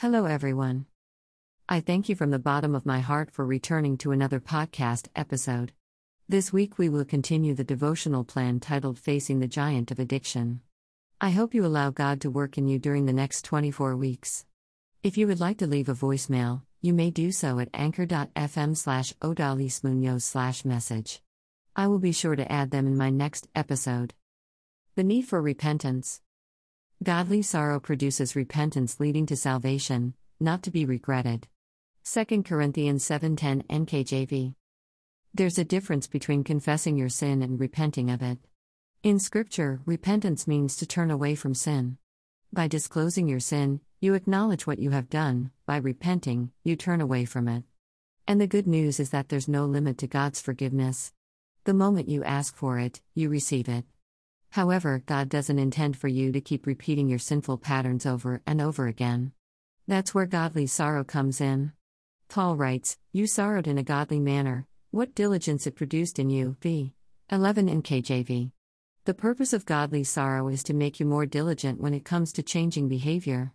Hello, everyone. I thank you from the bottom of my heart for returning to another podcast episode. This week we will continue the devotional plan titled Facing the Giant of Addiction. I hope you allow God to work in you during the next 24 weeks. If you would like to leave a voicemail, you may do so at anchor.fm slash odalysmunoz slash message. I will be sure to add them in my next episode. The need for repentance. Godly sorrow produces repentance leading to salvation, not to be regretted. 2 Corinthians 7:10 NKJV. There's a difference between confessing your sin and repenting of it. In scripture, repentance means to turn away from sin. By disclosing your sin, you acknowledge what you have done, by repenting, you turn away from it. And the good news is that there's no limit to God's forgiveness. The moment you ask for it, you receive it. However, God doesn't intend for you to keep repeating your sinful patterns over and over again. That's where godly sorrow comes in. Paul writes, You sorrowed in a godly manner, what diligence it produced in you. V. 11 NKJV. The purpose of godly sorrow is to make you more diligent when it comes to changing behavior.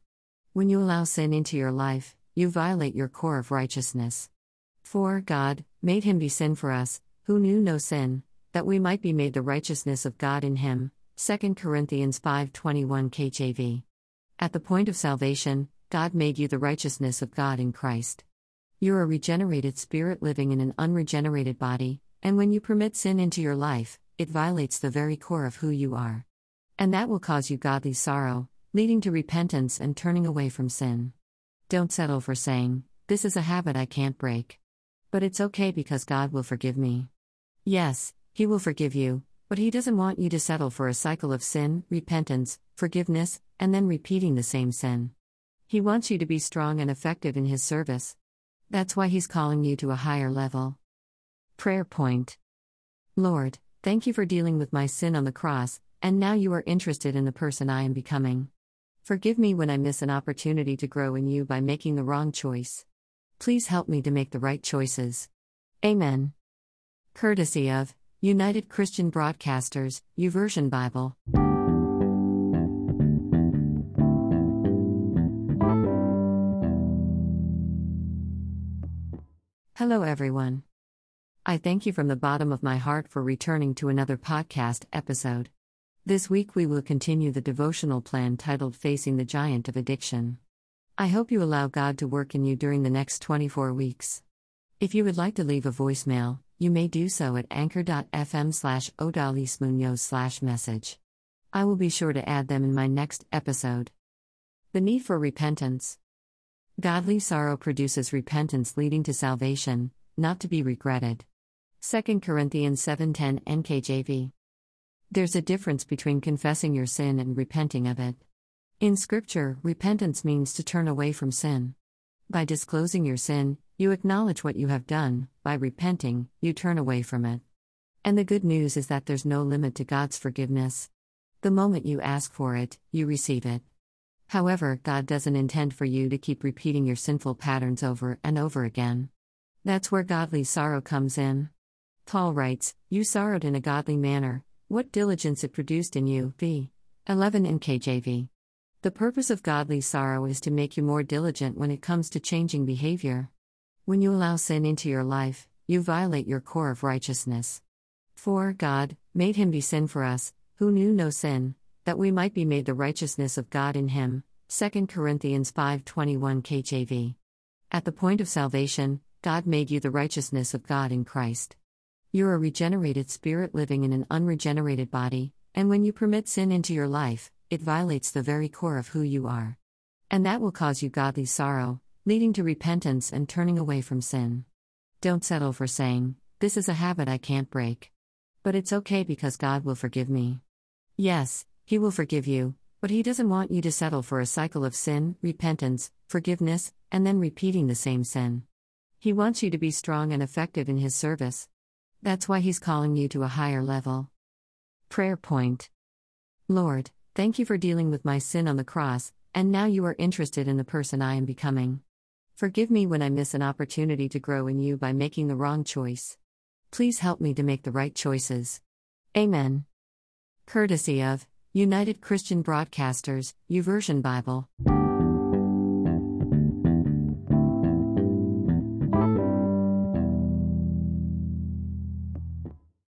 When you allow sin into your life, you violate your core of righteousness. For God made him be sin for us, who knew no sin, that we might be made the righteousness of God in him. 2 Corinthians 5:21 KJV. At the point of salvation, God made you the righteousness of God in Christ. You're a regenerated spirit living in an unregenerated body, and when you permit sin into your life, it violates the very core of who you are. And that will cause you godly sorrow, leading to repentance and turning away from sin. Don't settle for saying, This is a habit I can't break. But it's okay because God will forgive me. Yes, he will forgive you, but He doesn't want you to settle for a cycle of sin, repentance, forgiveness, and then repeating the same sin. He wants you to be strong and effective in His service. That's why He's calling you to a higher level. Prayer Point Lord, thank you for dealing with my sin on the cross, and now you are interested in the person I am becoming. Forgive me when I miss an opportunity to grow in you by making the wrong choice. Please help me to make the right choices. Amen. Courtesy of United Christian Broadcasters, YouVersion Bible. Hello, everyone. I thank you from the bottom of my heart for returning to another podcast episode. This week we will continue the devotional plan titled Facing the Giant of Addiction. I hope you allow God to work in you during the next 24 weeks. If you would like to leave a voicemail, you may do so at anchor.fm slash slash message. I will be sure to add them in my next episode. The need for repentance. Godly sorrow produces repentance leading to salvation, not to be regretted. 2 Corinthians 7:10 NKJV. There's a difference between confessing your sin and repenting of it. In scripture, repentance means to turn away from sin. By disclosing your sin, you acknowledge what you have done, by repenting, you turn away from it. And the good news is that there's no limit to God's forgiveness. The moment you ask for it, you receive it. However, God doesn't intend for you to keep repeating your sinful patterns over and over again. That's where godly sorrow comes in. Paul writes, You sorrowed in a godly manner, what diligence it produced in you. V. 11 NKJV. The purpose of godly sorrow is to make you more diligent when it comes to changing behavior. When you allow sin into your life, you violate your core of righteousness. For God made him be sin for us, who knew no sin, that we might be made the righteousness of God in him. 2 Corinthians 5:21 KJV. At the point of salvation, God made you the righteousness of God in Christ. You're a regenerated spirit living in an unregenerated body, and when you permit sin into your life, it violates the very core of who you are. And that will cause you godly sorrow, leading to repentance and turning away from sin. Don't settle for saying, This is a habit I can't break. But it's okay because God will forgive me. Yes, He will forgive you, but He doesn't want you to settle for a cycle of sin, repentance, forgiveness, and then repeating the same sin. He wants you to be strong and effective in His service. That's why He's calling you to a higher level. Prayer Point Lord, thank you for dealing with my sin on the cross, and now you are interested in the person I am becoming. Forgive me when I miss an opportunity to grow in you by making the wrong choice. Please help me to make the right choices. Amen. Courtesy of United Christian Broadcasters, YouVersion Bible.